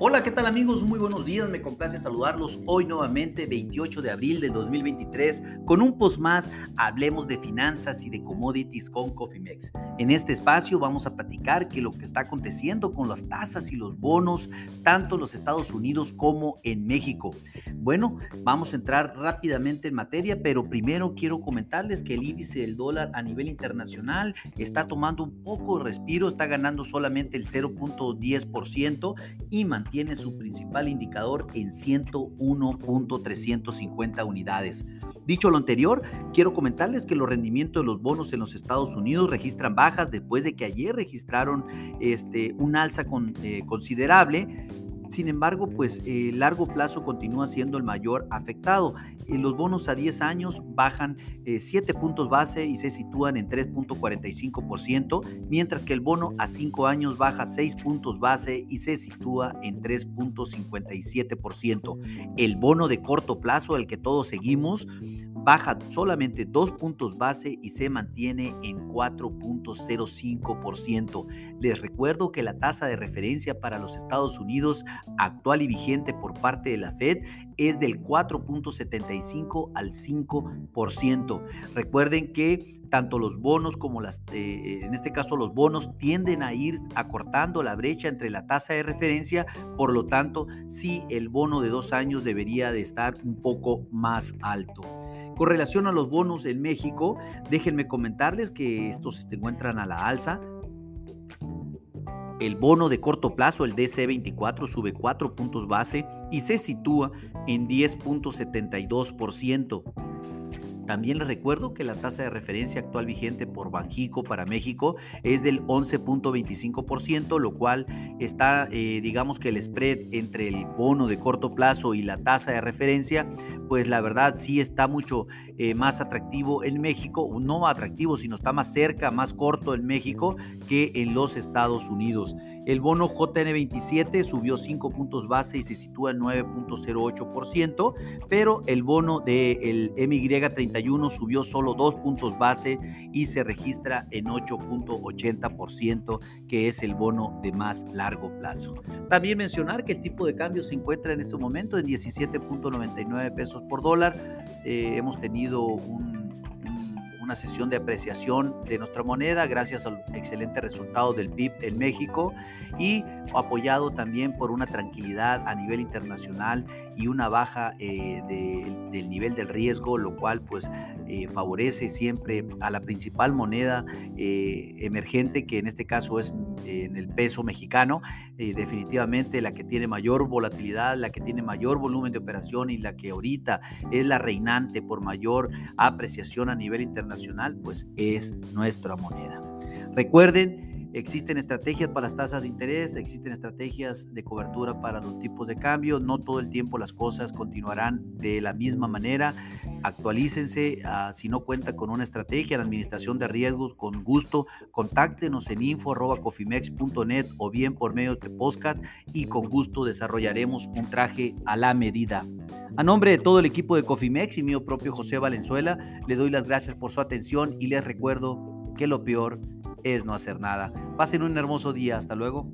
Hola, ¿qué tal amigos? Muy buenos días, me complace saludarlos hoy nuevamente, 28 de abril del 2023, con un post más, hablemos de finanzas y de commodities con Cofimex. En este espacio vamos a platicar que lo que está aconteciendo con las tasas y los bonos, tanto en los Estados Unidos como en México. Bueno, vamos a entrar rápidamente en materia, pero primero quiero comentarles que el índice del dólar a nivel internacional está tomando un poco de respiro, está ganando solamente el 0.10% y mantiene tiene su principal indicador en 101.350 unidades. Dicho lo anterior, quiero comentarles que los rendimientos de los bonos en los Estados Unidos registran bajas después de que ayer registraron este, un alza con, eh, considerable sin embargo, pues el largo plazo continúa siendo el mayor afectado. los bonos a 10 años bajan 7 eh, puntos base y se sitúan en 3.45%, mientras que el bono a 5 años baja 6 puntos base y se sitúa en 3.57%. El bono de corto plazo, el que todos seguimos, baja solamente dos puntos base y se mantiene en 4.05%. Les recuerdo que la tasa de referencia para los Estados Unidos actual y vigente por parte de la Fed es del 4.75 al 5%. Recuerden que tanto los bonos como las, eh, en este caso los bonos, tienden a ir acortando la brecha entre la tasa de referencia, por lo tanto, sí, el bono de dos años debería de estar un poco más alto. Con relación a los bonos en México, déjenme comentarles que estos se encuentran a la alza. El bono de corto plazo, el DC24, sube 4 puntos base y se sitúa en 10.72%. También les recuerdo que la tasa de referencia actual vigente por Banjico para México es del 11.25%, lo cual está, eh, digamos que el spread entre el bono de corto plazo y la tasa de referencia, pues la verdad sí está mucho eh, más atractivo en México, no atractivo, sino está más cerca, más corto en México que en los Estados Unidos. El bono JN27 subió 5 puntos base y se sitúa en 9.08%, pero el bono del MY31 subió solo 2 puntos base y se registra en 8.80%, que es el bono de más largo plazo. También mencionar que el tipo de cambio se encuentra en este momento en 17.99 pesos por dólar. Eh, hemos tenido un una sesión de apreciación de nuestra moneda gracias al excelente resultado del PIB en México y apoyado también por una tranquilidad a nivel internacional y una baja eh, del nivel del riesgo, lo cual pues eh, favorece siempre a la principal moneda eh, emergente, que en este caso es en el peso mexicano, definitivamente la que tiene mayor volatilidad, la que tiene mayor volumen de operación y la que ahorita es la reinante por mayor apreciación a nivel internacional, pues es nuestra moneda. Recuerden Existen estrategias para las tasas de interés, existen estrategias de cobertura para los tipos de cambio. No todo el tiempo las cosas continuarán de la misma manera. Actualícense. Ah, si no cuenta con una estrategia en administración de riesgos, con gusto, contáctenos en info.cofimex.net o bien por medio de Postcat y con gusto desarrollaremos un traje a la medida. A nombre de todo el equipo de Cofimex y mío propio José Valenzuela, le doy las gracias por su atención y les recuerdo que lo peor es no hacer nada. Pasen un hermoso día. Hasta luego.